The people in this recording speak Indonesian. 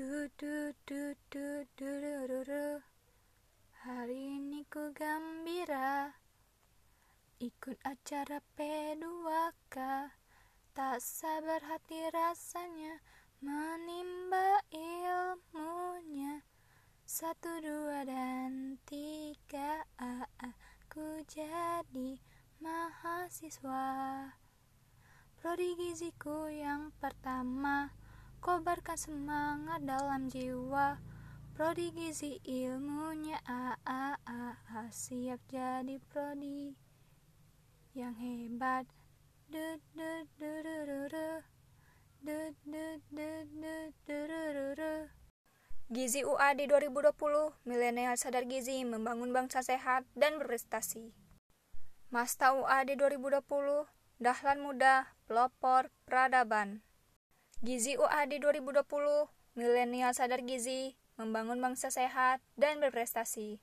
Du du du du du du du du. Hari ini ku gembira. Ikut acara P2K Tak sabar hati rasanya Menimba ilmunya. Satu, dua, dan tiga Aku jadi mahasiswa. Prodi giziku yang pertama Kobarkan semangat dalam jiwa. Prodi gizi ilmunya. A A A A. Siap jadi prodi yang hebat. Gizi UAD 2020, milenial sadar gizi, membangun bangsa sehat dan berprestasi. Masta UAD 2020, Dahlan Muda, Pelopor, Peradaban. Gizi UAD 2020, milenial sadar gizi, membangun bangsa sehat dan berprestasi.